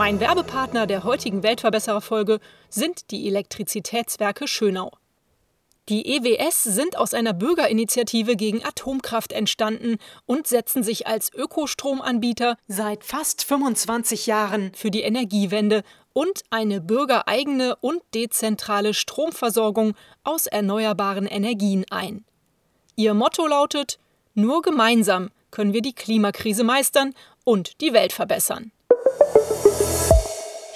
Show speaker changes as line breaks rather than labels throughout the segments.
Mein Werbepartner der heutigen Weltverbesserer-Folge sind die Elektrizitätswerke Schönau. Die EWS sind aus einer Bürgerinitiative gegen Atomkraft entstanden und setzen sich als Ökostromanbieter seit fast 25 Jahren für die Energiewende und eine bürgereigene und dezentrale Stromversorgung aus erneuerbaren Energien ein. Ihr Motto lautet Nur gemeinsam können wir die Klimakrise meistern und die Welt verbessern.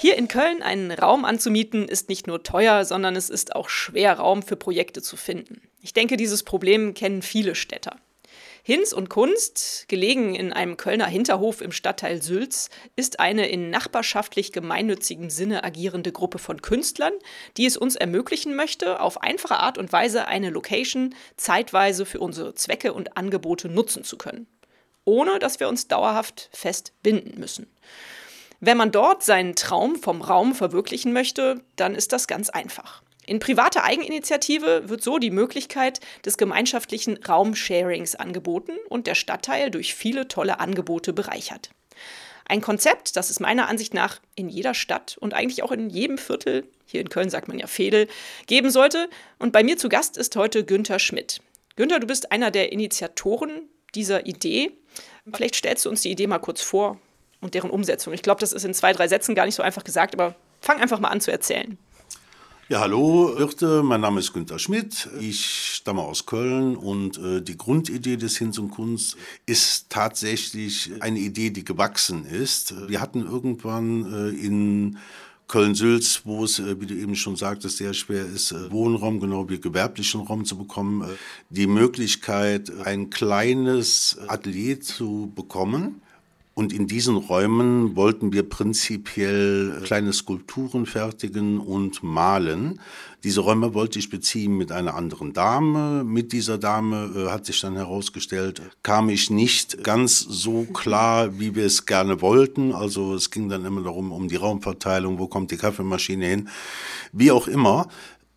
Hier in Köln einen Raum anzumieten ist nicht nur teuer, sondern es ist auch schwer, Raum für Projekte zu finden. Ich denke, dieses Problem kennen viele Städter. Hinz und Kunst, gelegen in einem Kölner Hinterhof im Stadtteil Sülz, ist eine in nachbarschaftlich gemeinnützigem Sinne agierende Gruppe von Künstlern, die es uns ermöglichen möchte, auf einfache Art und Weise eine Location zeitweise für unsere Zwecke und Angebote nutzen zu können, ohne dass wir uns dauerhaft fest binden müssen. Wenn man dort seinen Traum vom Raum verwirklichen möchte, dann ist das ganz einfach. In privater Eigeninitiative wird so die Möglichkeit des gemeinschaftlichen Raumsharings angeboten und der Stadtteil durch viele tolle Angebote bereichert. Ein Konzept, das es meiner Ansicht nach in jeder Stadt und eigentlich auch in jedem Viertel, hier in Köln sagt man ja Fedel, geben sollte. Und bei mir zu Gast ist heute Günther Schmidt. Günther, du bist einer der Initiatoren dieser Idee. Vielleicht stellst du uns die Idee mal kurz vor und deren Umsetzung. Ich glaube, das ist in zwei, drei Sätzen gar nicht so einfach gesagt, aber fang einfach mal an zu erzählen.
Ja, hallo Irte, mein Name ist Günter Schmidt. Ich stamme aus Köln und äh, die Grundidee des Hinz und Kunst ist tatsächlich eine Idee, die gewachsen ist. Wir hatten irgendwann äh, in Köln-Sülz, wo es, äh, wie du eben schon sagtest, sehr schwer ist, äh, Wohnraum, genau wie gewerblichen Raum zu bekommen, äh, die Möglichkeit, ein kleines Atelier zu bekommen und in diesen Räumen wollten wir prinzipiell kleine Skulpturen fertigen und malen. Diese Räume wollte ich beziehen mit einer anderen Dame. Mit dieser Dame äh, hat sich dann herausgestellt, kam ich nicht ganz so klar, wie wir es gerne wollten. Also es ging dann immer darum, um die Raumverteilung, wo kommt die Kaffeemaschine hin, wie auch immer.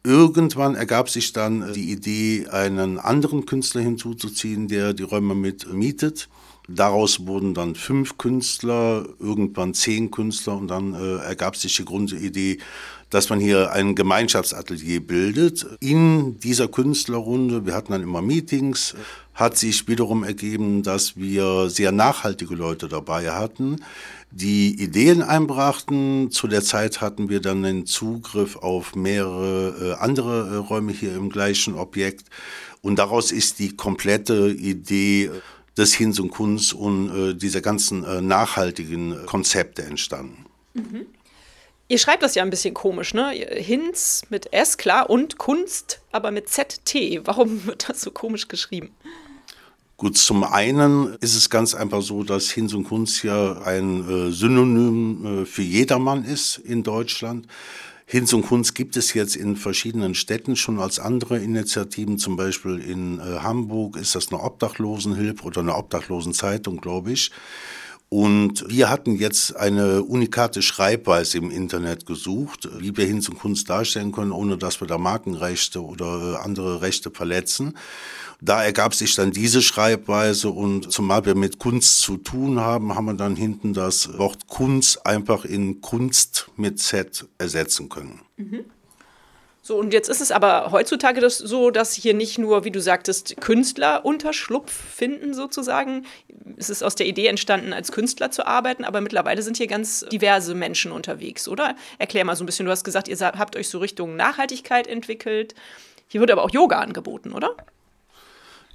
Irgendwann ergab sich dann die Idee, einen anderen Künstler hinzuzuziehen, der die Räume mit mietet. Daraus wurden dann fünf Künstler, irgendwann zehn Künstler und dann äh, ergab sich die Grundidee, dass man hier ein Gemeinschaftsatelier bildet. In dieser Künstlerrunde, wir hatten dann immer Meetings, hat sich wiederum ergeben, dass wir sehr nachhaltige Leute dabei hatten, die Ideen einbrachten. Zu der Zeit hatten wir dann den Zugriff auf mehrere äh, andere äh, Räume hier im gleichen Objekt. Und daraus ist die komplette Idee des Hinz und Kunst und äh, dieser ganzen äh, nachhaltigen Konzepte entstanden.
Mhm. Ihr schreibt das ja ein bisschen komisch, ne? Hinz mit S, klar, und Kunst, aber mit ZT. Warum wird das so komisch geschrieben?
Gut, zum einen ist es ganz einfach so, dass Hinz und Kunst ja ein äh, Synonym äh, für jedermann ist in Deutschland. Hinz und Kunst gibt es jetzt in verschiedenen Städten schon als andere Initiativen. Zum Beispiel in äh, Hamburg ist das eine Obdachlosenhilfe oder eine Obdachlosenzeitung, glaube ich. Und wir hatten jetzt eine unikate Schreibweise im Internet gesucht, wie wir Hinz und Kunst darstellen können, ohne dass wir da Markenrechte oder äh, andere Rechte verletzen. Da ergab sich dann diese Schreibweise und zumal wir mit Kunst zu tun haben, haben wir dann hinten das Wort Kunst einfach in Kunst mit Z ersetzen können.
Mhm. So, und jetzt ist es aber heutzutage das so, dass hier nicht nur, wie du sagtest, Künstler Unterschlupf finden sozusagen. Es ist aus der Idee entstanden, als Künstler zu arbeiten, aber mittlerweile sind hier ganz diverse Menschen unterwegs, oder? Erklär mal so ein bisschen. Du hast gesagt, ihr habt euch so Richtung Nachhaltigkeit entwickelt. Hier wird aber auch Yoga angeboten, oder?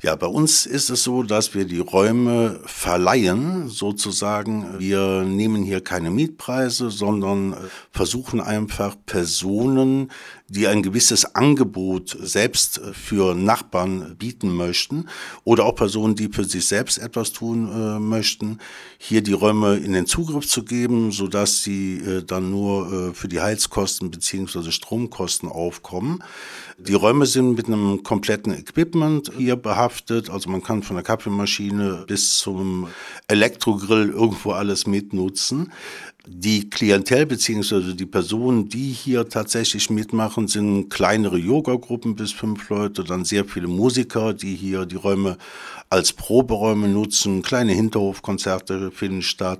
Ja, bei uns ist es so, dass wir die Räume verleihen, sozusagen. Wir nehmen hier keine Mietpreise, sondern versuchen einfach Personen, die ein gewisses Angebot selbst für Nachbarn bieten möchten oder auch Personen, die für sich selbst etwas tun äh, möchten, hier die Räume in den Zugriff zu geben, so dass sie äh, dann nur äh, für die Heizkosten beziehungsweise Stromkosten aufkommen. Die Räume sind mit einem kompletten Equipment hier behaftet, also man kann von der Kaffeemaschine bis zum Elektrogrill irgendwo alles mitnutzen. Die Klientel beziehungsweise die Personen, die hier tatsächlich mitmachen, sind kleinere Yoga-Gruppen bis fünf Leute, dann sehr viele Musiker, die hier die Räume als Proberäume nutzen, kleine Hinterhofkonzerte finden statt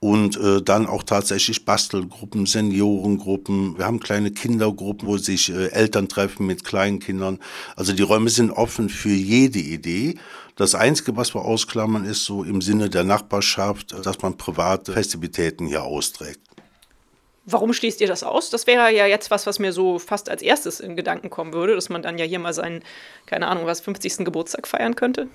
und äh, dann auch tatsächlich Bastelgruppen, Seniorengruppen. Wir haben kleine Kindergruppen, wo sich äh, Eltern treffen mit kleinen Kindern. Also die Räume sind offen für jede Idee. Das Einzige, was wir ausklammern, ist so im Sinne der Nachbarschaft, dass man private Festivitäten hier austrägt.
Warum schließt ihr das aus? Das wäre ja jetzt was, was mir so fast als erstes in Gedanken kommen würde, dass man dann ja hier mal seinen, keine Ahnung, was, 50. Geburtstag feiern könnte.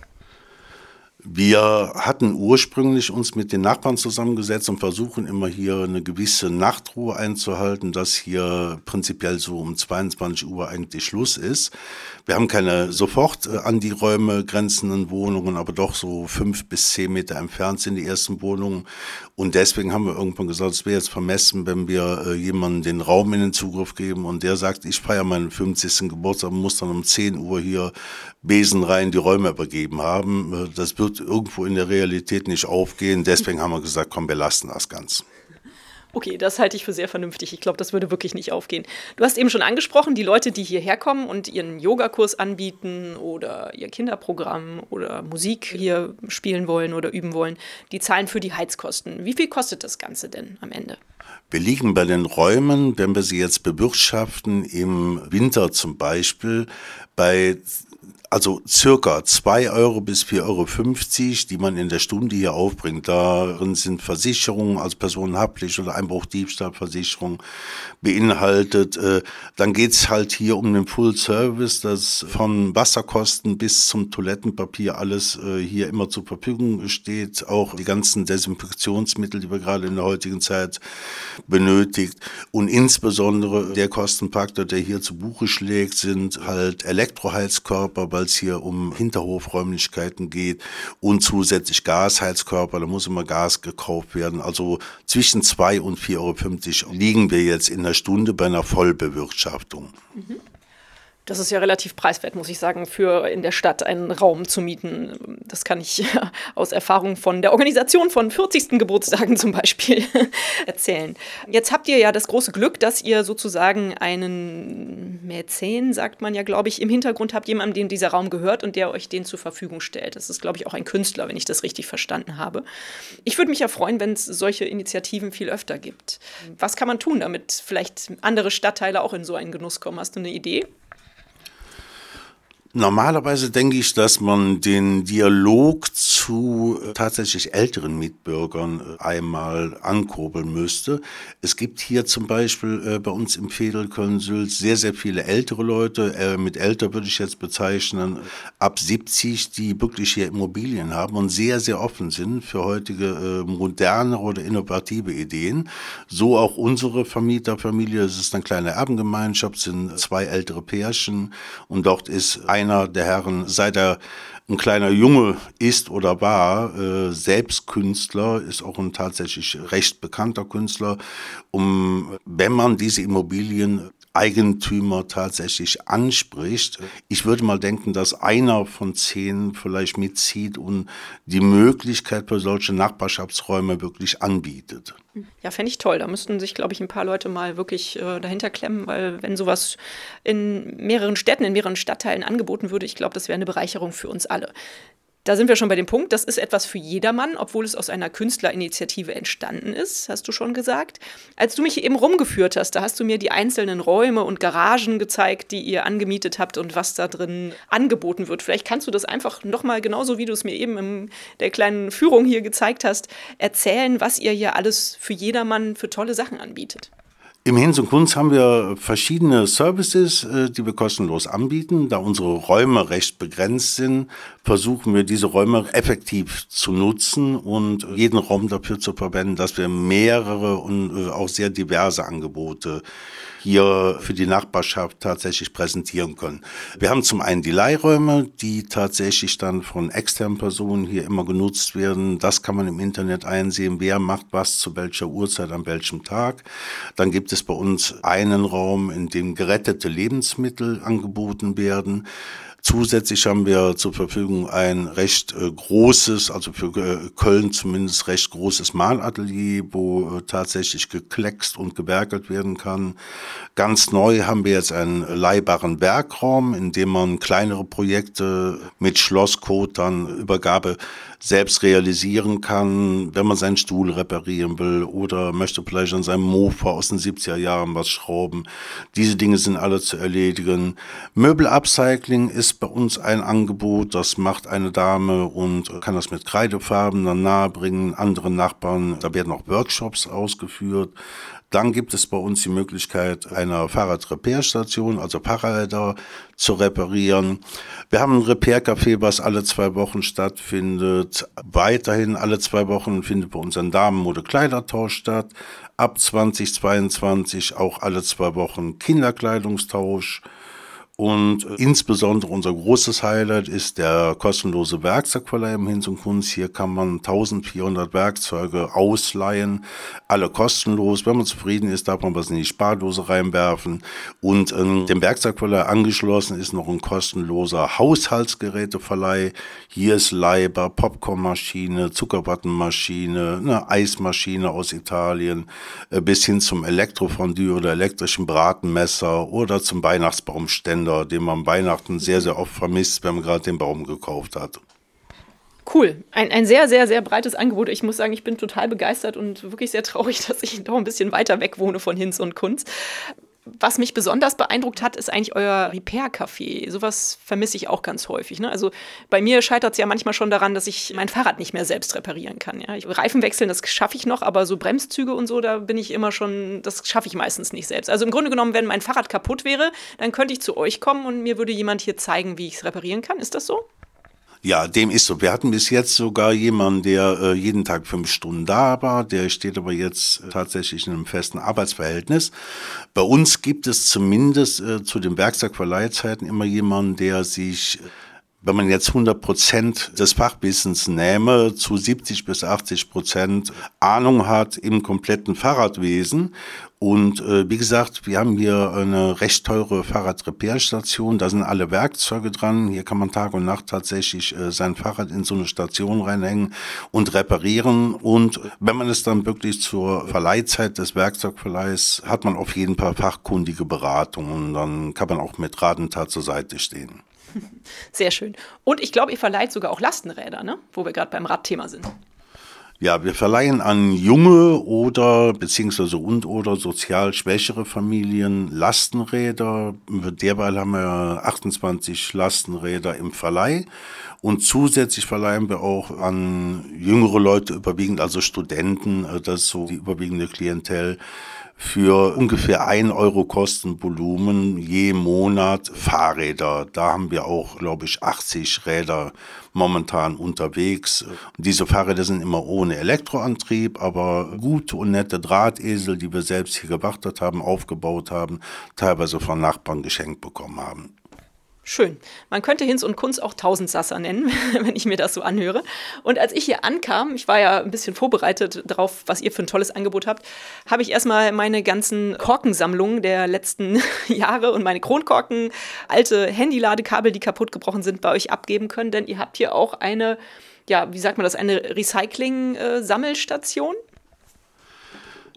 Wir hatten ursprünglich uns mit den Nachbarn zusammengesetzt und versuchen immer hier eine gewisse Nachtruhe einzuhalten, dass hier prinzipiell so um 22 Uhr eigentlich Schluss ist. Wir haben keine sofort äh, an die Räume grenzenden Wohnungen, aber doch so fünf bis zehn Meter entfernt sind die ersten Wohnungen. Und deswegen haben wir irgendwann gesagt, es wäre jetzt vermessen, wenn wir äh, jemandem den Raum in den Zugriff geben und der sagt, ich feiere meinen 50. Geburtstag und muss dann um 10 Uhr hier Besen rein die Räume übergeben haben. Äh, das wird irgendwo in der Realität nicht aufgehen. Deswegen haben wir gesagt, komm, wir lassen das ganz.
Okay, das halte ich für sehr vernünftig. Ich glaube, das würde wirklich nicht aufgehen. Du hast eben schon angesprochen, die Leute, die hierher kommen und ihren Yogakurs anbieten oder ihr Kinderprogramm oder Musik hier spielen wollen oder üben wollen, die zahlen für die Heizkosten. Wie viel kostet das Ganze denn am Ende?
Wir liegen bei den Räumen, wenn wir sie jetzt bewirtschaften, im Winter zum Beispiel, bei also circa 2 Euro bis 4,50 Euro, die man in der Stunde hier aufbringt. Darin sind Versicherungen als Personenhaftpflicht oder Einbruchdiebstahlversicherung beinhaltet. Äh, dann geht's halt hier um den Full Service, das von Wasserkosten bis zum Toilettenpapier alles äh, hier immer zur Verfügung steht. Auch die ganzen Desinfektionsmittel, die wir gerade in der heutigen Zeit benötigt. Und insbesondere der Kostenfaktor, der hier zu Buche schlägt, sind halt Elektroheizkörper, weil es hier um Hinterhofräumlichkeiten geht und zusätzlich Gasheizkörper, da muss immer Gas gekauft werden. Also zwischen 2 und 4,50 Euro liegen wir jetzt in der Stunde bei einer Vollbewirtschaftung. Mhm.
Das ist ja relativ preiswert, muss ich sagen, für in der Stadt einen Raum zu mieten. Das kann ich aus Erfahrung von der Organisation von 40. Geburtstagen zum Beispiel erzählen. Jetzt habt ihr ja das große Glück, dass ihr sozusagen einen Mäzen, sagt man ja, glaube ich, im Hintergrund habt, jemanden, dem dieser Raum gehört und der euch den zur Verfügung stellt. Das ist, glaube ich, auch ein Künstler, wenn ich das richtig verstanden habe. Ich würde mich ja freuen, wenn es solche Initiativen viel öfter gibt. Was kann man tun, damit vielleicht andere Stadtteile auch in so einen Genuss kommen? Hast du eine Idee?
Normalerweise denke ich, dass man den Dialog zu äh, tatsächlich älteren Mitbürgern äh, einmal ankurbeln müsste. Es gibt hier zum Beispiel äh, bei uns im Fedel Köln-Sülz sehr, sehr viele ältere Leute. mit älter würde ich jetzt bezeichnen, ab 70, die wirklich hier Immobilien haben und sehr, sehr offen sind für heutige moderne oder innovative Ideen. So auch unsere Vermieterfamilie. Es ist eine kleine Erbengemeinschaft, sind zwei ältere Pärchen und dort ist ein einer der Herren, seit er ein kleiner Junge ist oder war, äh, selbst Künstler, ist auch ein tatsächlich recht bekannter Künstler. Um, wenn man diese Immobilien Eigentümer tatsächlich anspricht. Ich würde mal denken, dass einer von zehn vielleicht mitzieht und die Möglichkeit für solche Nachbarschaftsräume wirklich anbietet.
Ja, fände ich toll. Da müssten sich, glaube ich, ein paar Leute mal wirklich äh, dahinter klemmen, weil wenn sowas in mehreren Städten, in mehreren Stadtteilen angeboten würde, ich glaube, das wäre eine Bereicherung für uns alle. Da sind wir schon bei dem Punkt, das ist etwas für jedermann, obwohl es aus einer Künstlerinitiative entstanden ist, hast du schon gesagt. Als du mich eben rumgeführt hast, da hast du mir die einzelnen Räume und Garagen gezeigt, die ihr angemietet habt und was da drin angeboten wird. Vielleicht kannst du das einfach nochmal genauso, wie du es mir eben in der kleinen Führung hier gezeigt hast, erzählen, was ihr hier alles für jedermann für tolle Sachen anbietet.
Im Hinz und Kunst haben wir verschiedene Services, äh, die wir kostenlos anbieten. Da unsere Räume recht begrenzt sind, versuchen wir diese Räume effektiv zu nutzen und jeden Raum dafür zu verwenden, dass wir mehrere und äh, auch sehr diverse Angebote hier für die Nachbarschaft tatsächlich präsentieren können. Wir haben zum einen die Leihräume, die tatsächlich dann von externen Personen hier immer genutzt werden. Das kann man im Internet einsehen, wer macht was zu welcher Uhrzeit an welchem Tag. Dann gibt es bei uns einen Raum, in dem gerettete Lebensmittel angeboten werden. Zusätzlich haben wir zur Verfügung ein recht äh, großes, also für äh, Köln zumindest recht großes Malatelier, wo äh, tatsächlich gekleckst und gewerkelt werden kann. Ganz neu haben wir jetzt einen leihbaren Werkraum, in dem man kleinere Projekte mit Schlosscode dann Übergabe selbst realisieren kann, wenn man seinen Stuhl reparieren will oder möchte vielleicht an seinem Mofa aus den 70er Jahren was schrauben. Diese Dinge sind alle zu erledigen. Möbelupcycling ist bei uns ein Angebot, das macht eine Dame und kann das mit Kreidefarben dann nahebringen, anderen Nachbarn. Da werden auch Workshops ausgeführt. Dann gibt es bei uns die Möglichkeit einer Fahrradrepairstation, also Fahrräder zu reparieren. Wir haben ein Repair-Café, was alle zwei Wochen stattfindet. Weiterhin alle zwei Wochen findet bei uns ein Damenmode Kleidertausch statt. Ab 2022 auch alle zwei Wochen Kinderkleidungstausch. Und insbesondere unser großes Highlight ist der kostenlose Werkzeugverleih im Hinz und Kunst. Hier kann man 1400 Werkzeuge ausleihen, alle kostenlos. Wenn man zufrieden ist, darf man was in die Spardose reinwerfen. Und ähm, dem Werkzeugverleih angeschlossen ist noch ein kostenloser Haushaltsgeräteverleih. Hier ist leihbar Popcornmaschine, Zuckerwattenmaschine, eine Eismaschine aus Italien, äh, bis hin zum Elektrofondue oder elektrischen Bratenmesser oder zum Weihnachtsbaumständer. Kalender, den man Weihnachten sehr, sehr oft vermisst, wenn man gerade den Baum gekauft hat.
Cool. Ein, ein sehr, sehr, sehr breites Angebot. Ich muss sagen, ich bin total begeistert und wirklich sehr traurig, dass ich doch ein bisschen weiter weg wohne von Hinz und Kunz was mich besonders beeindruckt hat, ist eigentlich euer Repair-Café. Sowas vermisse ich auch ganz häufig. Ne? Also bei mir scheitert es ja manchmal schon daran, dass ich mein Fahrrad nicht mehr selbst reparieren kann. Ja? Ich, Reifen wechseln, das schaffe ich noch, aber so Bremszüge und so, da bin ich immer schon, das schaffe ich meistens nicht selbst. Also im Grunde genommen, wenn mein Fahrrad kaputt wäre, dann könnte ich zu euch kommen und mir würde jemand hier zeigen, wie ich es reparieren kann. Ist das so?
Ja, dem ist so. Wir hatten bis jetzt sogar jemanden, der äh, jeden Tag fünf Stunden da war. Der steht aber jetzt äh, tatsächlich in einem festen Arbeitsverhältnis. Bei uns gibt es zumindest äh, zu den Werkzeugverleihzeiten immer jemanden, der sich wenn man jetzt 100 Prozent des Fachwissens nähme, zu 70 bis 80 Prozent Ahnung hat im kompletten Fahrradwesen. Und äh, wie gesagt, wir haben hier eine recht teure Fahrradrepairstation. Da sind alle Werkzeuge dran. Hier kann man Tag und Nacht tatsächlich äh, sein Fahrrad in so eine Station reinhängen und reparieren. Und wenn man es dann wirklich zur Verleihzeit des Werkzeugverleihs hat man auf jeden Fall fachkundige Beratung und dann kann man auch mit Rat und Tat zur Seite stehen.
Sehr schön. Und ich glaube, ihr verleiht sogar auch Lastenräder, ne? wo wir gerade beim Radthema sind.
Ja, wir verleihen an junge oder beziehungsweise und oder sozial schwächere Familien Lastenräder. Derweil haben wir 28 Lastenräder im Verleih und zusätzlich verleihen wir auch an jüngere Leute überwiegend, also Studenten, äh, das ist so die überwiegende Klientel für ungefähr ein Euro Kostenvolumen je Monat Fahrräder. Da haben wir auch, glaube ich, 80 Räder momentan unterwegs. Diese Fahrräder sind immer ohne Elektroantrieb, aber gute und nette Drahtesel, die wir selbst hier gewartet haben, aufgebaut haben, teilweise von Nachbarn geschenkt bekommen haben.
Schön. Man könnte Hinz und Kunz auch Tausendsasser nennen, wenn ich mir das so anhöre. Und als ich hier ankam, ich war ja ein bisschen vorbereitet darauf, was ihr für ein tolles Angebot habt, habe ich erstmal meine ganzen Korkensammlungen der letzten Jahre und meine Kronkorken, alte Handyladekabel, die kaputt gebrochen sind, bei euch abgeben können, denn ihr habt hier auch eine, ja, wie sagt man das, eine Recycling-Sammelstation.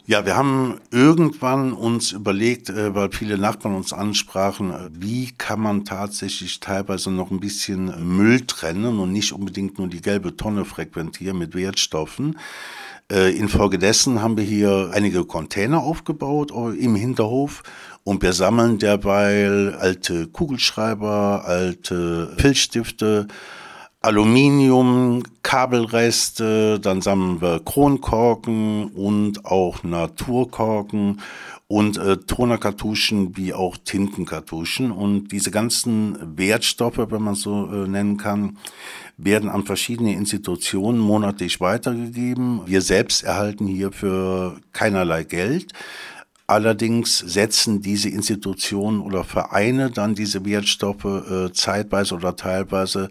Ja, wir haben irgendwann uns überlegt, äh, weil viele Nachbarn uns ansprachen, äh, wie kann man tatsächlich teilweise noch ein bisschen Müll trennen und nicht unbedingt nur die gelbe Tonne frequentieren mit Wertstoffen. Äh, infolgedessen haben wir hier einige Container aufgebaut im Hinterhof und wir sammeln derweil alte Kugelschreiber, alte Filzstifte, Aluminium, Kabelreste, dann sammeln wir Kronkorken und auch Naturkorken und äh, Tonerkartuschen wie auch Tintenkartuschen. Und diese ganzen Wertstoffe, wenn man so äh, nennen kann, werden an verschiedene Institutionen monatlich weitergegeben. Wir selbst erhalten hierfür keinerlei Geld. Allerdings setzen diese Institutionen oder Vereine dann diese Wertstoffe äh, zeitweise oder teilweise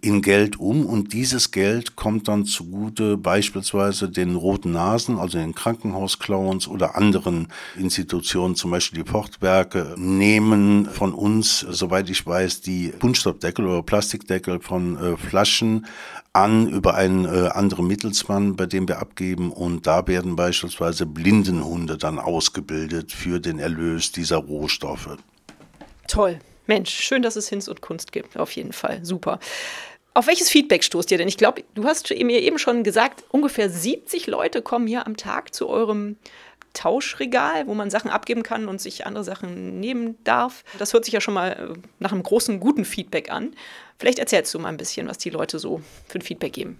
in Geld um und dieses Geld kommt dann zugute beispielsweise den Roten Nasen, also den Krankenhausclowns oder anderen Institutionen, zum Beispiel die Pochtwerke, nehmen von uns, soweit ich weiß, die Kunststoffdeckel oder Plastikdeckel von äh, Flaschen an über einen äh, anderen Mittelsmann, bei dem wir abgeben und da werden beispielsweise Blindenhunde dann ausgebildet für den Erlös dieser Rohstoffe.
Toll. Mensch, schön, dass es Hinz und Kunst gibt, auf jeden Fall. Super. Auf welches Feedback stoßt ihr denn? Ich glaube, du hast mir eben schon gesagt, ungefähr 70 Leute kommen hier am Tag zu eurem Tauschregal, wo man Sachen abgeben kann und sich andere Sachen nehmen darf. Das hört sich ja schon mal äh, nach einem großen, guten Feedback an. Vielleicht erzählst du mal ein bisschen, was die Leute so für ein Feedback geben.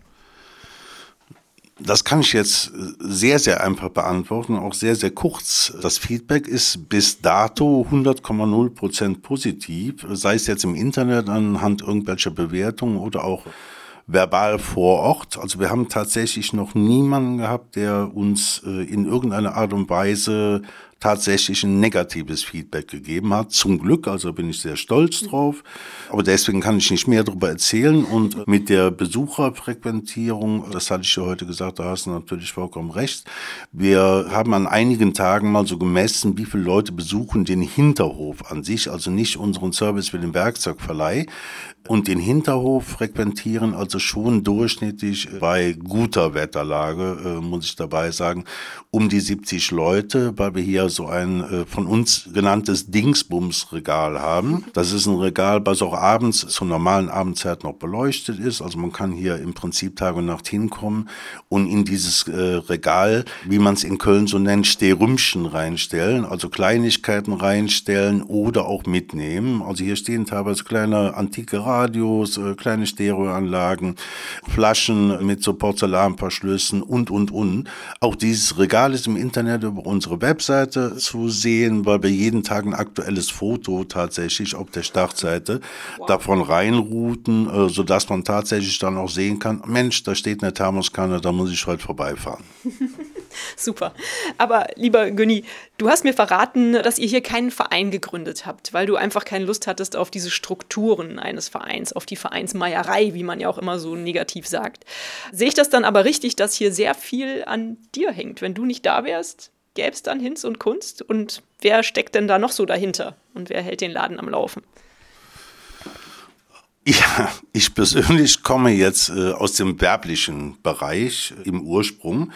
Das kann ich jetzt sehr, sehr einfach beantworten, auch sehr, sehr kurz. Das Feedback ist bis dato 100,0 Prozent positiv, sei es jetzt im Internet anhand irgendwelcher Bewertungen oder auch verbal vor Ort. Also wir haben tatsächlich noch niemanden gehabt, der uns äh, in irgendeiner Art und Weise tatsächlich ein negatives Feedback gegeben hat. Zum Glück, also bin ich sehr stolz drauf. Aber deswegen kann ich nicht mehr darüber erzählen. Und mit der Besucherfrequentierung, das hatte ich ja heute gesagt, da hast du natürlich vollkommen recht. Wir haben an einigen Tagen mal so gemessen, wie viele Leute besuchen den Hinterhof an sich, also nicht unseren Service für den Werkzeugverleih, und den Hinterhof frequentieren also schon durchschnittlich bei guter Wetterlage, äh, muss ich dabei sagen, um die 70 Leute, weil wir hier so ein äh, von uns genanntes Dingsbums-Regal haben. Das ist ein Regal, was auch abends zur normalen Abendzeit noch beleuchtet ist. Also man kann hier im Prinzip Tag und Nacht hinkommen und in dieses äh, Regal, wie man es in Köln so nennt, Stehrümchen reinstellen, also Kleinigkeiten reinstellen oder auch mitnehmen. Also hier stehen teilweise kleine antike Radios, äh, kleine Stereoanlagen, Flaschen mit so Porzellanverschlüssen und, und, und. Auch dieses Regal ist im Internet über unsere Webseite zu sehen, weil wir jeden Tag ein aktuelles Foto tatsächlich auf der Startseite wow. davon reinrouten, äh, sodass man tatsächlich dann auch sehen kann, Mensch, da steht eine Thermoskanne, da muss ich heute vorbeifahren.
Super. Aber lieber Günni, du hast mir verraten, dass ihr hier keinen Verein gegründet habt, weil du einfach keine Lust hattest auf diese Strukturen eines Vereins, auf die Vereinsmeierei, wie man ja auch immer so negativ sagt. Sehe ich das dann aber richtig, dass hier sehr viel an dir hängt? Wenn du nicht da wärst, gäbe es dann Hinz und Kunst? Und wer steckt denn da noch so dahinter? Und wer hält den Laden am Laufen?
Ja, ich persönlich komme jetzt äh, aus dem werblichen Bereich im Ursprung.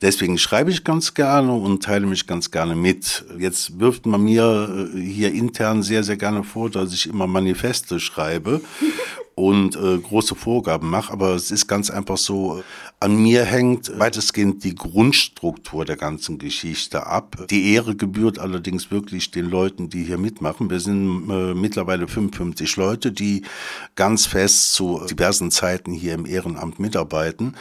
Deswegen schreibe ich ganz gerne und teile mich ganz gerne mit. Jetzt wirft man mir äh, hier intern sehr, sehr gerne vor, dass ich immer Manifeste schreibe und äh, große Vorgaben mache, aber es ist ganz einfach so, an mir hängt weitestgehend die Grundstruktur der ganzen Geschichte ab. Die Ehre gebührt allerdings wirklich den Leuten, die hier mitmachen. Wir sind äh, mittlerweile 55 Leute, die ganz fest zu diversen Zeiten hier im Ehrenamt mitarbeiten.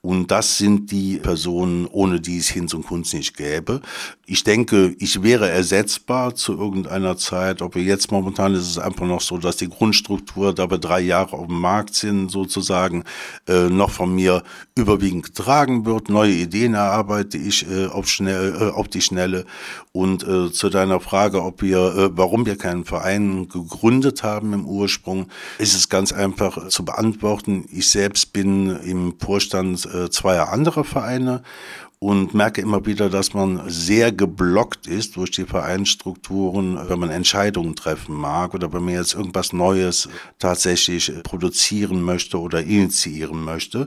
Und das sind die Personen, ohne die es Hinz und Kunst nicht gäbe. Ich denke, ich wäre ersetzbar zu irgendeiner Zeit. Aber jetzt momentan ist es einfach noch so, dass die Grundstruktur, da wir drei Jahre auf dem Markt sind, sozusagen, äh, noch von mir überwiegend getragen wird. Neue Ideen erarbeite ich äh, auf, schnell, äh, auf die Schnelle. Und äh, zu deiner Frage, ob wir, äh, warum wir keinen Verein gegründet haben im Ursprung, ist es ganz einfach zu beantworten. Ich selbst bin im Vorstand äh, zweier anderer Vereine und merke immer wieder, dass man sehr geblockt ist durch die Vereinsstrukturen, wenn man Entscheidungen treffen mag oder wenn man jetzt irgendwas Neues tatsächlich produzieren möchte oder initiieren möchte.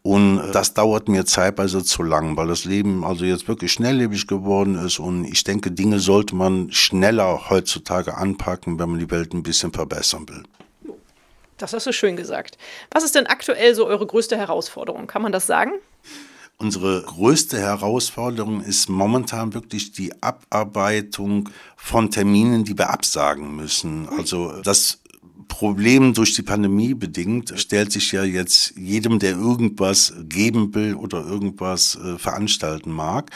Und das dauert mir zeitweise zu lang, weil das Leben also jetzt wirklich schnelllebig geworden ist und ich denke, Dinge sollte man schneller heutzutage anpacken, wenn man die Welt ein bisschen verbessern will.
Das hast du schön gesagt. Was ist denn aktuell so eure größte Herausforderung? Kann man das sagen?
Unsere größte Herausforderung ist momentan wirklich die Abarbeitung von Terminen, die wir absagen müssen. Also das Problem durch die Pandemie bedingt stellt sich ja jetzt jedem, der irgendwas geben will oder irgendwas äh, veranstalten mag.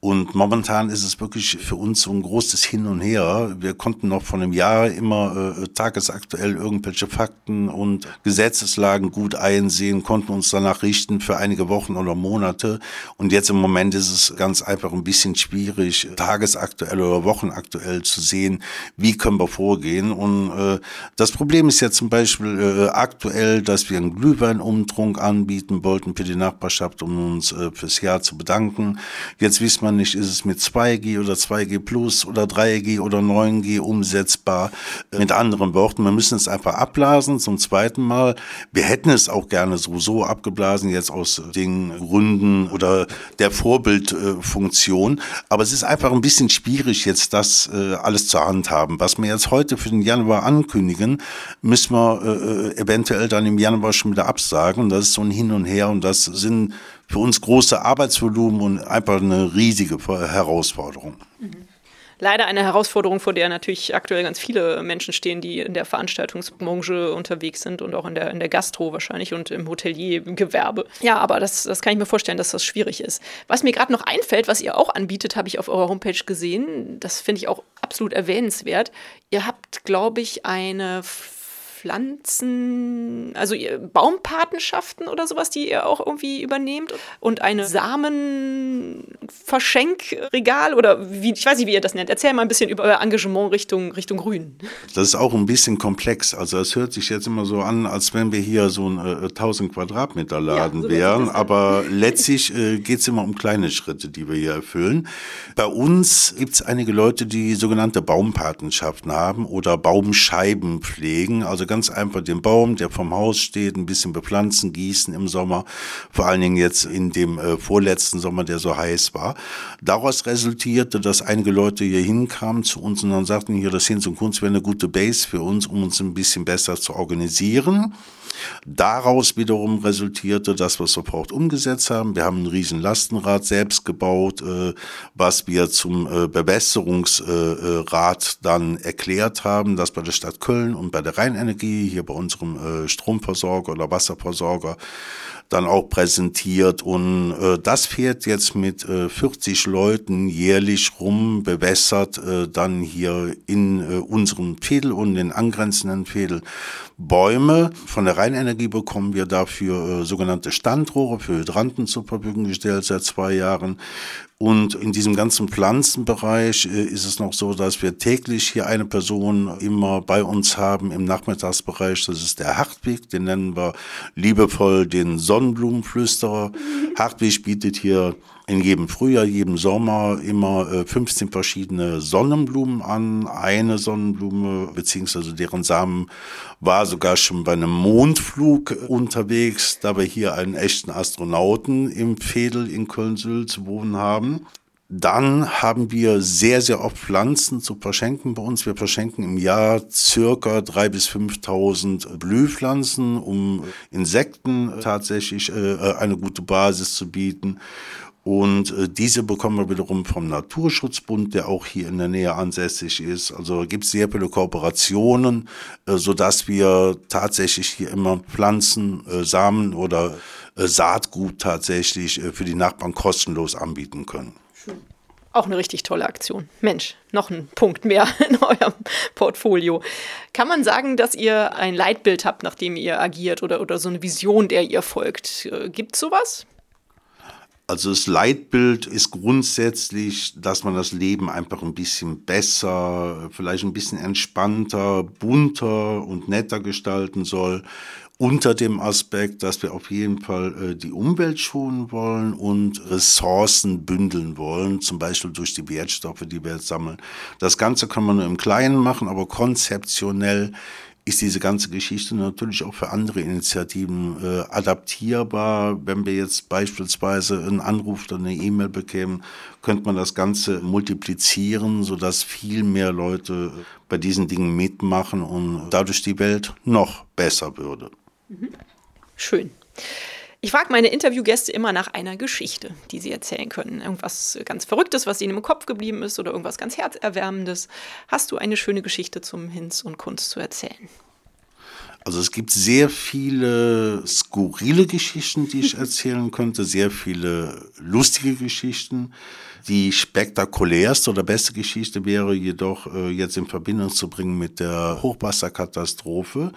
Und momentan ist es wirklich für uns so ein großes Hin und Her. Wir konnten noch vor einem Jahr immer äh, tagesaktuell irgendwelche Fakten und Gesetzeslagen gut einsehen, konnten uns danach richten für einige Wochen oder Monate. Und jetzt im Moment ist es ganz einfach ein bisschen schwierig, tagesaktuell oder wochenaktuell zu sehen, wie können wir vorgehen. Und äh, das Problem ist ja zum Beispiel äh, aktuell, dass wir einen Glühweinumtrunk anbieten wollten für die Nachbarschaft, um uns äh, fürs Jahr zu bedanken. Jetzt wissen wir nicht, ist es mit 2G oder 2G Plus oder 3G oder 9G umsetzbar. Mit anderen Worten, wir müssen es einfach abblasen zum zweiten Mal. Wir hätten es auch gerne sowieso abgeblasen, jetzt aus den Gründen oder der Vorbildfunktion. Aber es ist einfach ein bisschen schwierig, jetzt das äh, alles zur Hand haben. Was wir jetzt heute für den Januar ankündigen, müssen wir äh, eventuell dann im Januar schon wieder absagen. Das ist so ein Hin und Her und das sind für uns große Arbeitsvolumen und einfach eine riesige Herausforderung.
Leider eine Herausforderung, vor der natürlich aktuell ganz viele Menschen stehen, die in der Veranstaltungsbranche unterwegs sind und auch in der, in der Gastro wahrscheinlich und im Hoteliergewerbe. Ja, aber das, das kann ich mir vorstellen, dass das schwierig ist. Was mir gerade noch einfällt, was ihr auch anbietet, habe ich auf eurer Homepage gesehen. Das finde ich auch absolut erwähnenswert. Ihr habt, glaube ich, eine Pflanzen, also Baumpatenschaften oder sowas, die ihr auch irgendwie übernehmt und eine Samenverschenkregal oder wie, ich weiß nicht, wie ihr das nennt. Erzähl mal ein bisschen über euer Engagement Richtung, Richtung Grün.
Das ist auch ein bisschen komplex. Also es hört sich jetzt immer so an, als wenn wir hier so ein äh, 1000 Quadratmeter Laden ja, so wären, aber letztlich äh, geht es immer um kleine Schritte, die wir hier erfüllen. Bei uns gibt es einige Leute, die sogenannte Baumpatenschaften haben oder Baumscheiben pflegen, also ganz einfach den Baum, der vom Haus steht, ein bisschen bepflanzen, gießen im Sommer, vor allen Dingen jetzt in dem äh, vorletzten Sommer, der so heiß war. Daraus resultierte, dass einige Leute hier hinkamen zu uns und dann sagten, hier, das Hinz und Kunst wäre eine gute Base für uns, um uns ein bisschen besser zu organisieren. Daraus wiederum resultierte das, was wir sofort umgesetzt haben. Wir haben ein riesen Lastenrad selbst gebaut, äh, was wir zum äh, Bewässerungsrat äh, dann erklärt haben, das bei der Stadt Köln und bei der Rheinenergie, hier bei unserem Stromversorger oder Wasserversorger, dann auch präsentiert. Und äh, das fährt jetzt mit äh, 40 Leuten jährlich rum, bewässert äh, dann hier in äh, unserem Fädel und den angrenzenden Fädel Bäume. Von der Rheinenergie bekommen wir dafür äh, sogenannte Standrohre für Hydranten zur Verfügung gestellt seit zwei Jahren. Und in diesem ganzen Pflanzenbereich äh, ist es noch so, dass wir täglich hier eine Person immer bei uns haben im Nachmittagsbereich. Das ist der Hartwig, den nennen wir liebevoll den Sonnenblumenflüsterer. Hartwig bietet hier in jedem Frühjahr, jedem Sommer immer 15 äh, verschiedene Sonnenblumen an. Eine Sonnenblume, beziehungsweise deren Samen, war sogar schon bei einem Mondflug unterwegs, da wir hier einen echten Astronauten im Fädel in Köln-Sülz wohnen haben. Dann haben wir sehr, sehr oft Pflanzen zu verschenken bei uns. Wir verschenken im Jahr circa 3.000 bis 5.000 Blühpflanzen, um Insekten tatsächlich äh, eine gute Basis zu bieten. Und äh, diese bekommen wir wiederum vom Naturschutzbund, der auch hier in der Nähe ansässig ist. Also gibt es sehr viele Kooperationen, äh, sodass wir tatsächlich hier immer Pflanzen, Samen oder Saatgut tatsächlich für die Nachbarn kostenlos anbieten können.
Auch eine richtig tolle Aktion. Mensch, noch ein Punkt mehr in eurem Portfolio. Kann man sagen, dass ihr ein Leitbild habt, nach dem ihr agiert oder, oder so eine Vision, der ihr folgt? Äh, Gibt es sowas?
Also das Leitbild ist grundsätzlich, dass man das Leben einfach ein bisschen besser, vielleicht ein bisschen entspannter, bunter und netter gestalten soll. Unter dem Aspekt, dass wir auf jeden Fall äh, die Umwelt schonen wollen und Ressourcen bündeln wollen, zum Beispiel durch die Wertstoffe, die wir jetzt sammeln. Das Ganze kann man nur im Kleinen machen, aber konzeptionell ist diese ganze Geschichte natürlich auch für andere Initiativen äh, adaptierbar. Wenn wir jetzt beispielsweise einen Anruf oder eine E-Mail bekämen, könnte man das Ganze multiplizieren, sodass viel mehr Leute bei diesen Dingen mitmachen und dadurch die Welt noch besser würde.
Schön. Ich frage meine Interviewgäste immer nach einer Geschichte, die sie erzählen können. Irgendwas ganz Verrücktes, was ihnen im Kopf geblieben ist oder irgendwas ganz Herzerwärmendes. Hast du eine schöne Geschichte zum Hinz und Kunst zu erzählen?
Also es gibt sehr viele skurrile Geschichten, die ich erzählen könnte, sehr viele lustige Geschichten. Die spektakulärste oder beste Geschichte wäre jedoch äh, jetzt in Verbindung zu bringen mit der Hochwasserkatastrophe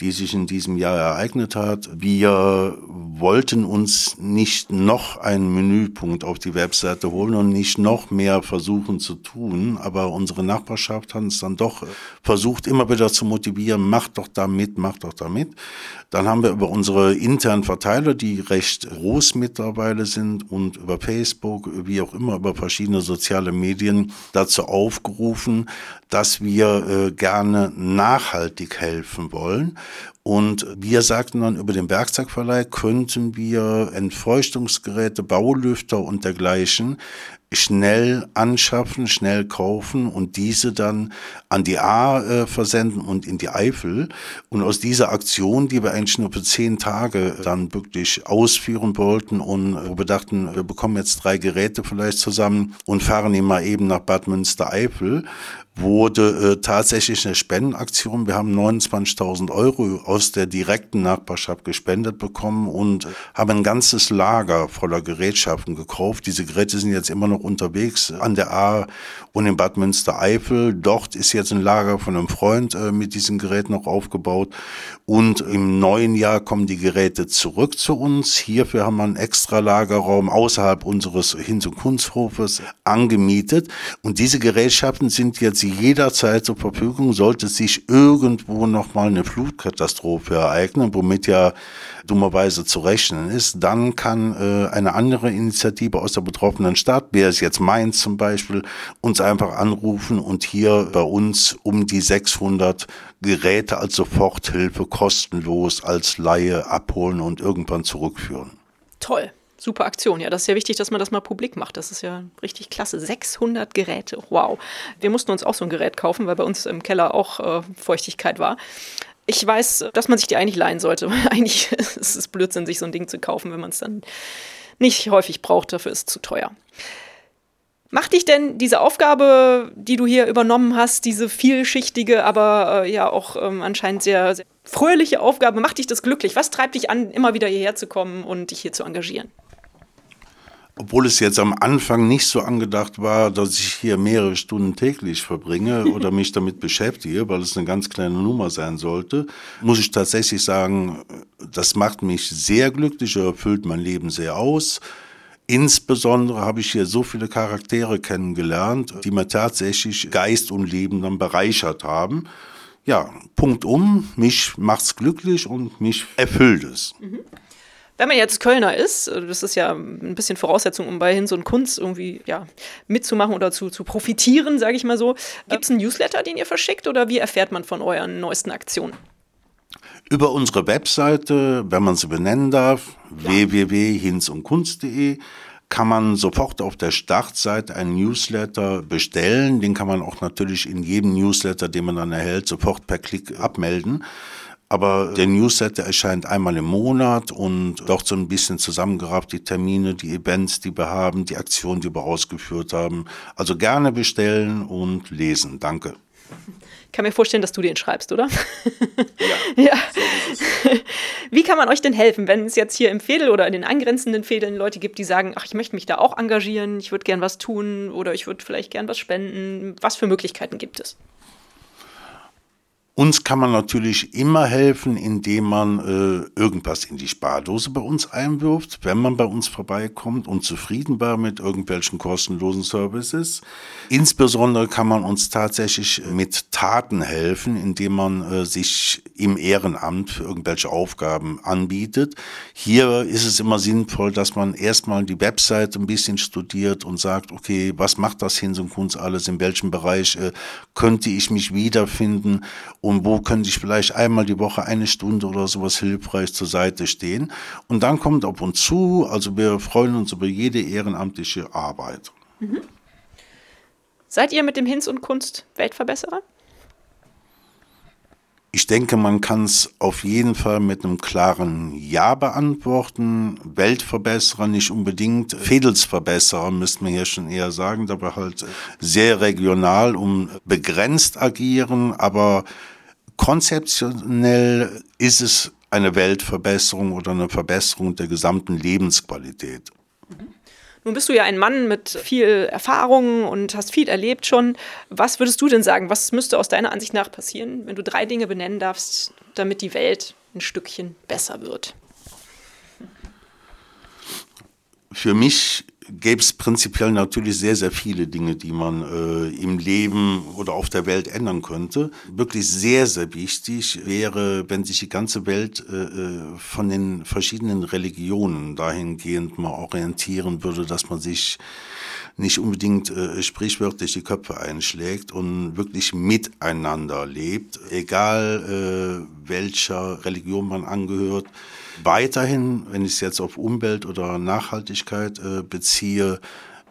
die sich in diesem Jahr ereignet hat. Wir wollten uns nicht noch einen Menüpunkt auf die Webseite holen und nicht noch mehr versuchen zu tun, aber unsere Nachbarschaft hat uns dann doch versucht, immer wieder zu motivieren, macht doch da mit, macht doch da mit. Dann haben wir über unsere internen Verteiler, die recht groß mittlerweile sind und über Facebook, wie auch immer, über verschiedene soziale Medien dazu aufgerufen, dass wir äh, gerne nachhaltig helfen wollen. Und wir sagten dann über den Werkzeugverleih könnten wir Entfeuchtungsgeräte, Baulüfter und dergleichen schnell anschaffen, schnell kaufen und diese dann an die A äh, versenden und in die Eifel. Und aus dieser Aktion, die wir eigentlich nur für zehn Tage dann wirklich ausführen wollten und wo wir dachten, wir bekommen jetzt drei Geräte vielleicht zusammen und fahren die mal eben nach Bad Münstereifel, wurde äh, tatsächlich eine Spendenaktion. Wir haben 29.000 Euro aus der direkten Nachbarschaft gespendet bekommen und haben ein ganzes Lager voller Gerätschaften gekauft. Diese Geräte sind jetzt immer noch unterwegs an der A und in Bad Münstereifel. Dort ist jetzt ein Lager von einem Freund äh, mit diesen Geräten noch aufgebaut. Und im neuen Jahr kommen die Geräte zurück zu uns. Hierfür haben wir einen extra Lagerraum außerhalb unseres Hinz- und Kunsthofes angemietet. Und diese Gerätschaften sind jetzt jederzeit zur Verfügung, sollte sich irgendwo nochmal eine Flutkatastrophe ereignen, womit ja dummerweise zu rechnen ist, dann kann äh, eine andere Initiative aus der betroffenen Stadt, wer es jetzt Mainz zum Beispiel, uns einfach anrufen und hier bei uns um die 600 Geräte als Soforthilfe kostenlos als Laie abholen und irgendwann zurückführen.
Toll. Super Aktion. Ja, das ist ja wichtig, dass man das mal publik macht. Das ist ja richtig klasse. 600 Geräte. Wow. Wir mussten uns auch so ein Gerät kaufen, weil bei uns im Keller auch äh, Feuchtigkeit war. Ich weiß, dass man sich die eigentlich leihen sollte. eigentlich ist es Blödsinn, sich so ein Ding zu kaufen, wenn man es dann nicht häufig braucht. Dafür ist es zu teuer. Macht dich denn diese Aufgabe, die du hier übernommen hast, diese vielschichtige, aber äh, ja auch ähm, anscheinend sehr, sehr fröhliche Aufgabe, macht dich das glücklich? Was treibt dich an, immer wieder hierher zu kommen und dich hier zu engagieren?
Obwohl es jetzt am Anfang nicht so angedacht war, dass ich hier mehrere Stunden täglich verbringe oder mich damit beschäftige, weil es eine ganz kleine Nummer sein sollte, muss ich tatsächlich sagen, das macht mich sehr glücklich, erfüllt mein Leben sehr aus. Insbesondere habe ich hier so viele Charaktere kennengelernt, die mir tatsächlich Geist und Leben dann bereichert haben. Ja, Punkt um, mich macht's glücklich und mich erfüllt es. Mhm.
Wenn man jetzt Kölner ist, äh, das ist ja ein bisschen Voraussetzung, um bei Hinz und Kunst irgendwie ja, mitzumachen oder zu, zu profitieren, sage ich mal so. Gibt es einen Newsletter, den ihr verschickt oder wie erfährt man von euren neuesten Aktionen?
Über unsere Webseite, wenn man sie benennen darf, ja. www.hinzundkunst.de, kann man sofort auf der Startseite einen Newsletter bestellen. Den kann man auch natürlich in jedem Newsletter, den man dann erhält, sofort per Klick abmelden. Aber der Newsletter erscheint einmal im Monat und dort so ein bisschen zusammengerafft die Termine, die Events, die wir haben, die Aktionen, die wir ausgeführt haben. Also gerne bestellen und lesen. Danke.
Ich kann mir vorstellen, dass du den schreibst, oder? Ja. ja. So Wie kann man euch denn helfen, wenn es jetzt hier im Fädel oder in den angrenzenden Fädeln Leute gibt, die sagen, ach, ich möchte mich da auch engagieren, ich würde gern was tun oder ich würde vielleicht gern was spenden? Was für Möglichkeiten gibt es?
Uns kann man natürlich immer helfen, indem man äh, irgendwas in die Spardose bei uns einwirft, wenn man bei uns vorbeikommt und zufrieden war mit irgendwelchen kostenlosen Services. Insbesondere kann man uns tatsächlich mit Taten helfen, indem man äh, sich im Ehrenamt für irgendwelche Aufgaben anbietet. Hier ist es immer sinnvoll, dass man erstmal die Website ein bisschen studiert und sagt, okay, was macht das Hinz und Kunst alles, in welchem Bereich äh, könnte ich mich wiederfinden und wo könnte ich vielleicht einmal die Woche eine Stunde oder sowas hilfreich zur Seite stehen. Und dann kommt auf uns zu, also wir freuen uns über jede ehrenamtliche Arbeit. Mhm.
Seid ihr mit dem Hinz und Kunst Weltverbesserer?
Ich denke, man kann es auf jeden Fall mit einem klaren Ja beantworten. Weltverbesserer nicht unbedingt. Fädelsverbesserer müsste man hier schon eher sagen, da wir halt sehr regional um begrenzt agieren, aber konzeptionell ist es eine Weltverbesserung oder eine Verbesserung der gesamten Lebensqualität.
Nun bist du ja ein Mann mit viel Erfahrung und hast viel erlebt schon. Was würdest du denn sagen, was müsste aus deiner Ansicht nach passieren, wenn du drei Dinge benennen darfst, damit die Welt ein Stückchen besser wird?
Für mich gäbe es prinzipiell natürlich sehr, sehr viele Dinge, die man äh, im Leben oder auf der Welt ändern könnte. Wirklich sehr, sehr wichtig wäre, wenn sich die ganze Welt äh, äh, von den verschiedenen Religionen dahingehend mal orientieren würde, dass man sich nicht unbedingt äh, sprichwörtlich die Köpfe einschlägt und wirklich miteinander lebt, egal äh, welcher Religion man angehört. Weiterhin, wenn ich es jetzt auf Umwelt oder Nachhaltigkeit äh, beziehe,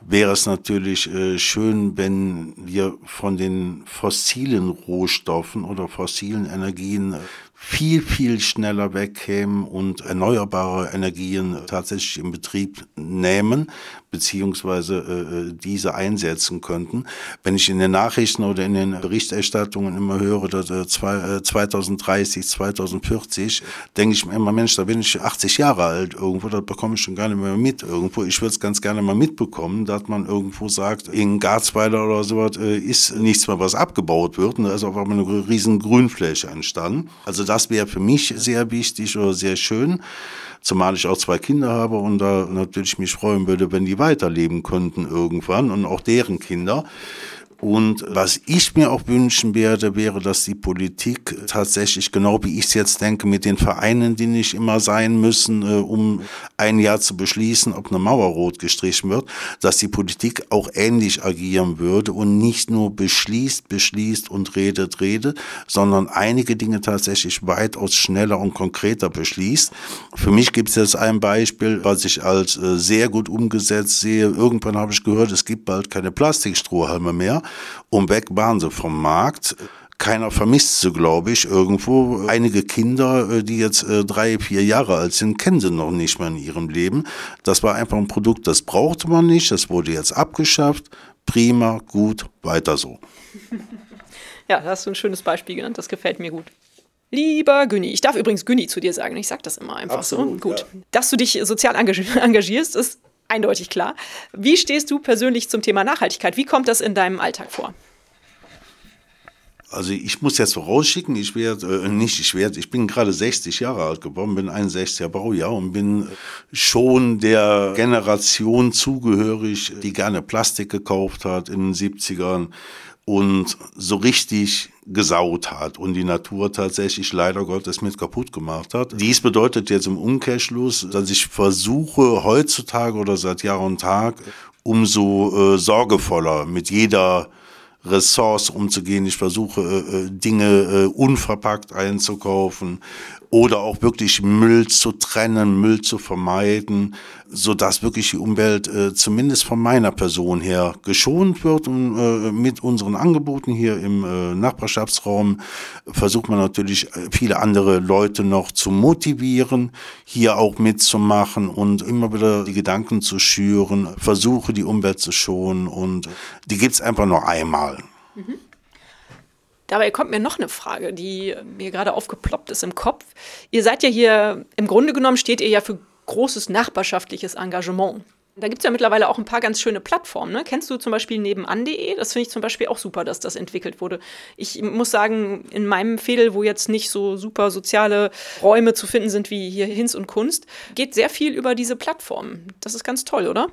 wäre es natürlich äh, schön, wenn wir von den fossilen Rohstoffen oder fossilen Energien viel, viel schneller wegkämen und erneuerbare Energien tatsächlich in Betrieb nehmen, beziehungsweise äh, diese einsetzen könnten. Wenn ich in den Nachrichten oder in den Berichterstattungen immer höre, dass äh, 2030, 2040, denke ich mir immer, Mensch, da bin ich 80 Jahre alt irgendwo, das bekomme ich schon gar nicht mehr mit irgendwo. Ich würde es ganz gerne mal mitbekommen, dass man irgendwo sagt, in Garzweiler oder sowas äh, ist nichts mehr, was abgebaut wird und da ist auf einmal eine riesen Grünfläche entstanden. Also das wäre für mich sehr wichtig oder sehr schön. Zumal ich auch zwei Kinder habe und da natürlich mich freuen würde, wenn die weiterleben könnten irgendwann und auch deren Kinder. Und was ich mir auch wünschen werde, wäre, dass die Politik tatsächlich, genau wie ich es jetzt denke, mit den Vereinen, die nicht immer sein müssen, äh, um ein Jahr zu beschließen, ob eine Mauer rot gestrichen wird, dass die Politik auch ähnlich agieren würde und nicht nur beschließt, beschließt und redet, redet, sondern einige Dinge tatsächlich weitaus schneller und konkreter beschließt. Für mich gibt es jetzt ein Beispiel, was ich als äh, sehr gut umgesetzt sehe. Irgendwann habe ich gehört, es gibt bald keine Plastikstrohhalme mehr. Und weg waren sie vom Markt. Keiner vermisst sie, glaube ich, irgendwo. Einige Kinder, äh, die jetzt äh, drei, vier Jahre alt sind, kennen sie noch nicht mal in ihrem Leben. Das war einfach ein Produkt, das brauchte man nicht. Das wurde jetzt abgeschafft. Prima, gut, weiter so.
Ja, da hast du ein schönes Beispiel genannt. Das gefällt mir gut. Lieber Günni, ich darf übrigens Günni zu dir sagen, ich sage das immer einfach Absolut, so. Gut. Ja. Dass du dich sozial engagierst, ist eindeutig klar. Wie stehst du persönlich zum Thema Nachhaltigkeit? Wie kommt das in deinem Alltag vor?
Also ich muss jetzt vorausschicken, ich werde äh, nicht, ich werde, ich bin gerade 60 Jahre alt geworden, bin 61er Baujahr und bin schon der Generation zugehörig, die gerne Plastik gekauft hat in den 70ern und so richtig gesaut hat und die Natur tatsächlich leider Gottes mit kaputt gemacht hat. Dies bedeutet jetzt im Umkehrschluss, dass ich versuche heutzutage oder seit Jahr und Tag umso äh, sorgevoller mit jeder Ressource umzugehen. Ich versuche äh, äh Dinge äh, unverpackt einzukaufen oder auch wirklich Müll zu trennen, Müll zu vermeiden, so dass wirklich die Umwelt äh, zumindest von meiner Person her geschont wird und äh, mit unseren Angeboten hier im äh, Nachbarschaftsraum versucht man natürlich äh, viele andere Leute noch zu motivieren, hier auch mitzumachen und immer wieder die Gedanken zu schüren, versuche die Umwelt zu schonen und die gibt's einfach nur einmal. Mhm.
Dabei kommt mir noch eine Frage, die mir gerade aufgeploppt ist im Kopf. Ihr seid ja hier, im Grunde genommen steht ihr ja für großes nachbarschaftliches Engagement. Da gibt es ja mittlerweile auch ein paar ganz schöne Plattformen. Ne? Kennst du zum Beispiel nebenan.de? Das finde ich zum Beispiel auch super, dass das entwickelt wurde. Ich muss sagen, in meinem Fädel, wo jetzt nicht so super soziale Räume zu finden sind wie hier Hinz und Kunst, geht sehr viel über diese Plattformen. Das ist ganz toll, oder?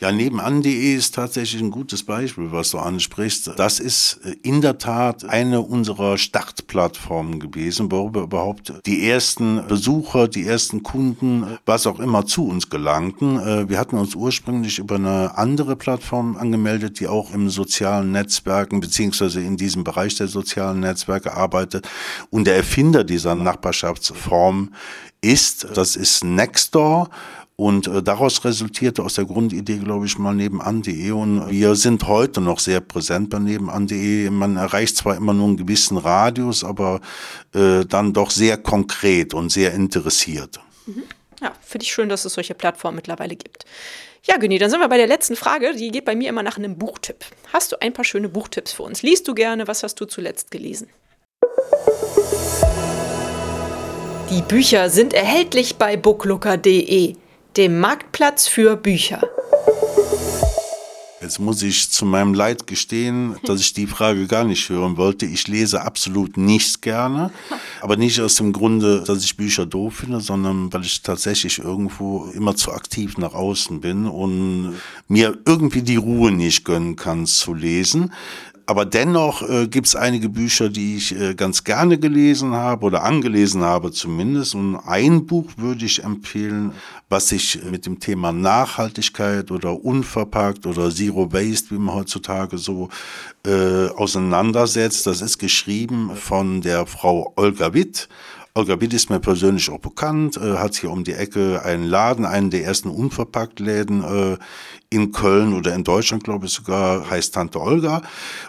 Ja, nebenan.de ist tatsächlich ein gutes Beispiel, was du ansprichst. Das ist äh, in der Tat eine unserer Startplattformen gewesen, wo überhaupt die ersten Besucher, die ersten Kunden, was auch immer zu uns gelangten. Äh, wir hatten uns ursprünglich über eine andere Plattform angemeldet, die auch im sozialen Netzwerken beziehungsweise in diesem Bereich der sozialen Netzwerke arbeitet. Und der Erfinder dieser Nachbarschaftsform ist, das ist Nextdoor. Und äh, daraus resultierte aus der Grundidee, glaube ich, mal nebenan.de. Und wir sind heute noch sehr präsent bei nebenan.de. Man erreicht zwar immer nur einen gewissen Radius, aber äh, dann doch sehr konkret und sehr interessiert.
Mhm. Ja, finde ich schön, dass es solche Plattformen mittlerweile gibt. Ja, Günni, dann sind wir bei der letzten Frage. Die geht bei mir immer nach einem Buchtipp. Hast du ein paar schöne Buchtipps für uns? Liest du gerne? Was hast du zuletzt gelesen? Die Bücher sind erhältlich bei booklooker.de, dem Marktplatz für Bücher.
Jetzt muss ich zu meinem Leid gestehen, dass ich die Frage gar nicht hören wollte. Ich lese absolut nichts gerne, aber nicht aus dem Grunde, dass ich Bücher doof finde, sondern weil ich tatsächlich irgendwo immer zu aktiv nach außen bin und mir irgendwie die Ruhe nicht gönnen kann zu lesen aber dennoch äh, gibt es einige Bücher, die ich äh, ganz gerne gelesen habe oder angelesen habe zumindest. Und ein Buch würde ich empfehlen, was sich mit dem Thema Nachhaltigkeit oder unverpackt oder Zero Waste, wie man heutzutage so äh, auseinandersetzt. Das ist geschrieben von der Frau Olga Witt. Olga Witt ist mir persönlich auch bekannt, äh, hat hier um die Ecke einen Laden, einen der ersten Unverpacktläden äh, in Köln oder in Deutschland, glaube ich sogar, heißt Tante Olga.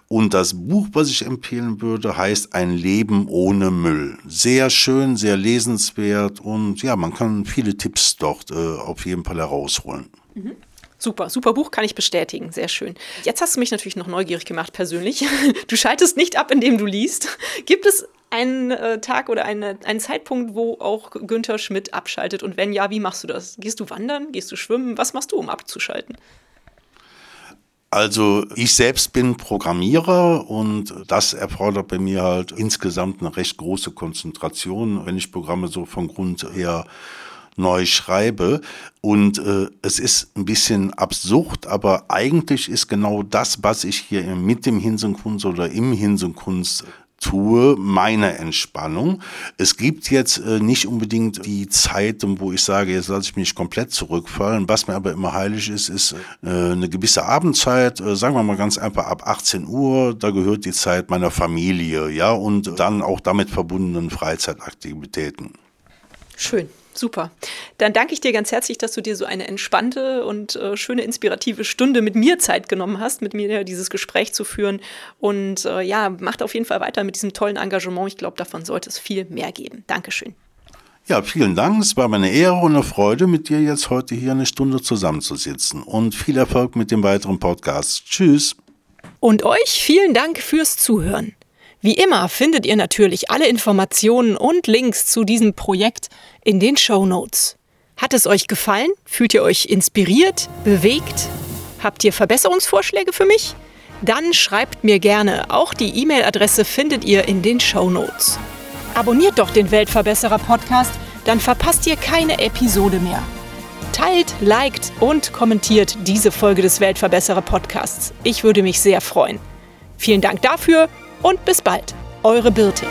Und das Buch, was ich empfehlen würde, heißt Ein Leben ohne Müll. Sehr schön, sehr lesenswert und ja, man kann viele Tipps dort äh, auf jeden Fall herausholen.
Mhm. Super, super Buch, kann ich bestätigen. Sehr schön. Jetzt hast du mich natürlich noch neugierig gemacht, persönlich. Du schaltest nicht ab, indem du liest. Gibt es einen äh, Tag oder eine, einen Zeitpunkt, wo auch Günther Schmidt abschaltet? Und wenn ja, wie machst du das? Gehst du wandern? Gehst du schwimmen? Was machst du, um abzuschalten?
Also ich selbst bin Programmierer und das erfordert bei mir halt insgesamt eine recht große Konzentration, wenn ich Programme so von Grund her neu schreibe. Und äh, es ist ein bisschen absurd, aber eigentlich ist genau das, was ich hier mit dem Hinsenkunst oder im Hinsenkunst tue, meine Entspannung. Es gibt jetzt äh, nicht unbedingt die Zeiten, wo ich sage, jetzt lasse ich mich komplett zurückfallen. Was mir aber immer heilig ist, ist äh, eine gewisse Abendzeit, äh, sagen wir mal ganz einfach ab 18 Uhr, da gehört die Zeit meiner Familie, ja, und dann auch damit verbundenen Freizeitaktivitäten.
Schön. Super. Dann danke ich dir ganz herzlich, dass du dir so eine entspannte und äh, schöne, inspirative Stunde mit mir Zeit genommen hast, mit mir dieses Gespräch zu führen. Und äh, ja, macht auf jeden Fall weiter mit diesem tollen Engagement. Ich glaube, davon sollte es viel mehr geben. Dankeschön.
Ja, vielen Dank. Es war meine Ehre und eine Freude, mit dir jetzt heute hier eine Stunde zusammenzusitzen. Und viel Erfolg mit dem weiteren Podcast. Tschüss.
Und euch vielen Dank fürs Zuhören. Wie immer findet ihr natürlich alle Informationen und Links zu diesem Projekt in den Show Notes. Hat es euch gefallen? Fühlt ihr euch inspiriert, bewegt? Habt ihr Verbesserungsvorschläge für mich? Dann schreibt mir gerne. Auch die E-Mail-Adresse findet ihr in den Show Notes. Abonniert doch den Weltverbesserer Podcast, dann verpasst ihr keine Episode mehr. Teilt, liked und kommentiert diese Folge des Weltverbesserer Podcasts. Ich würde mich sehr freuen. Vielen Dank dafür und bis bald. Eure Birte.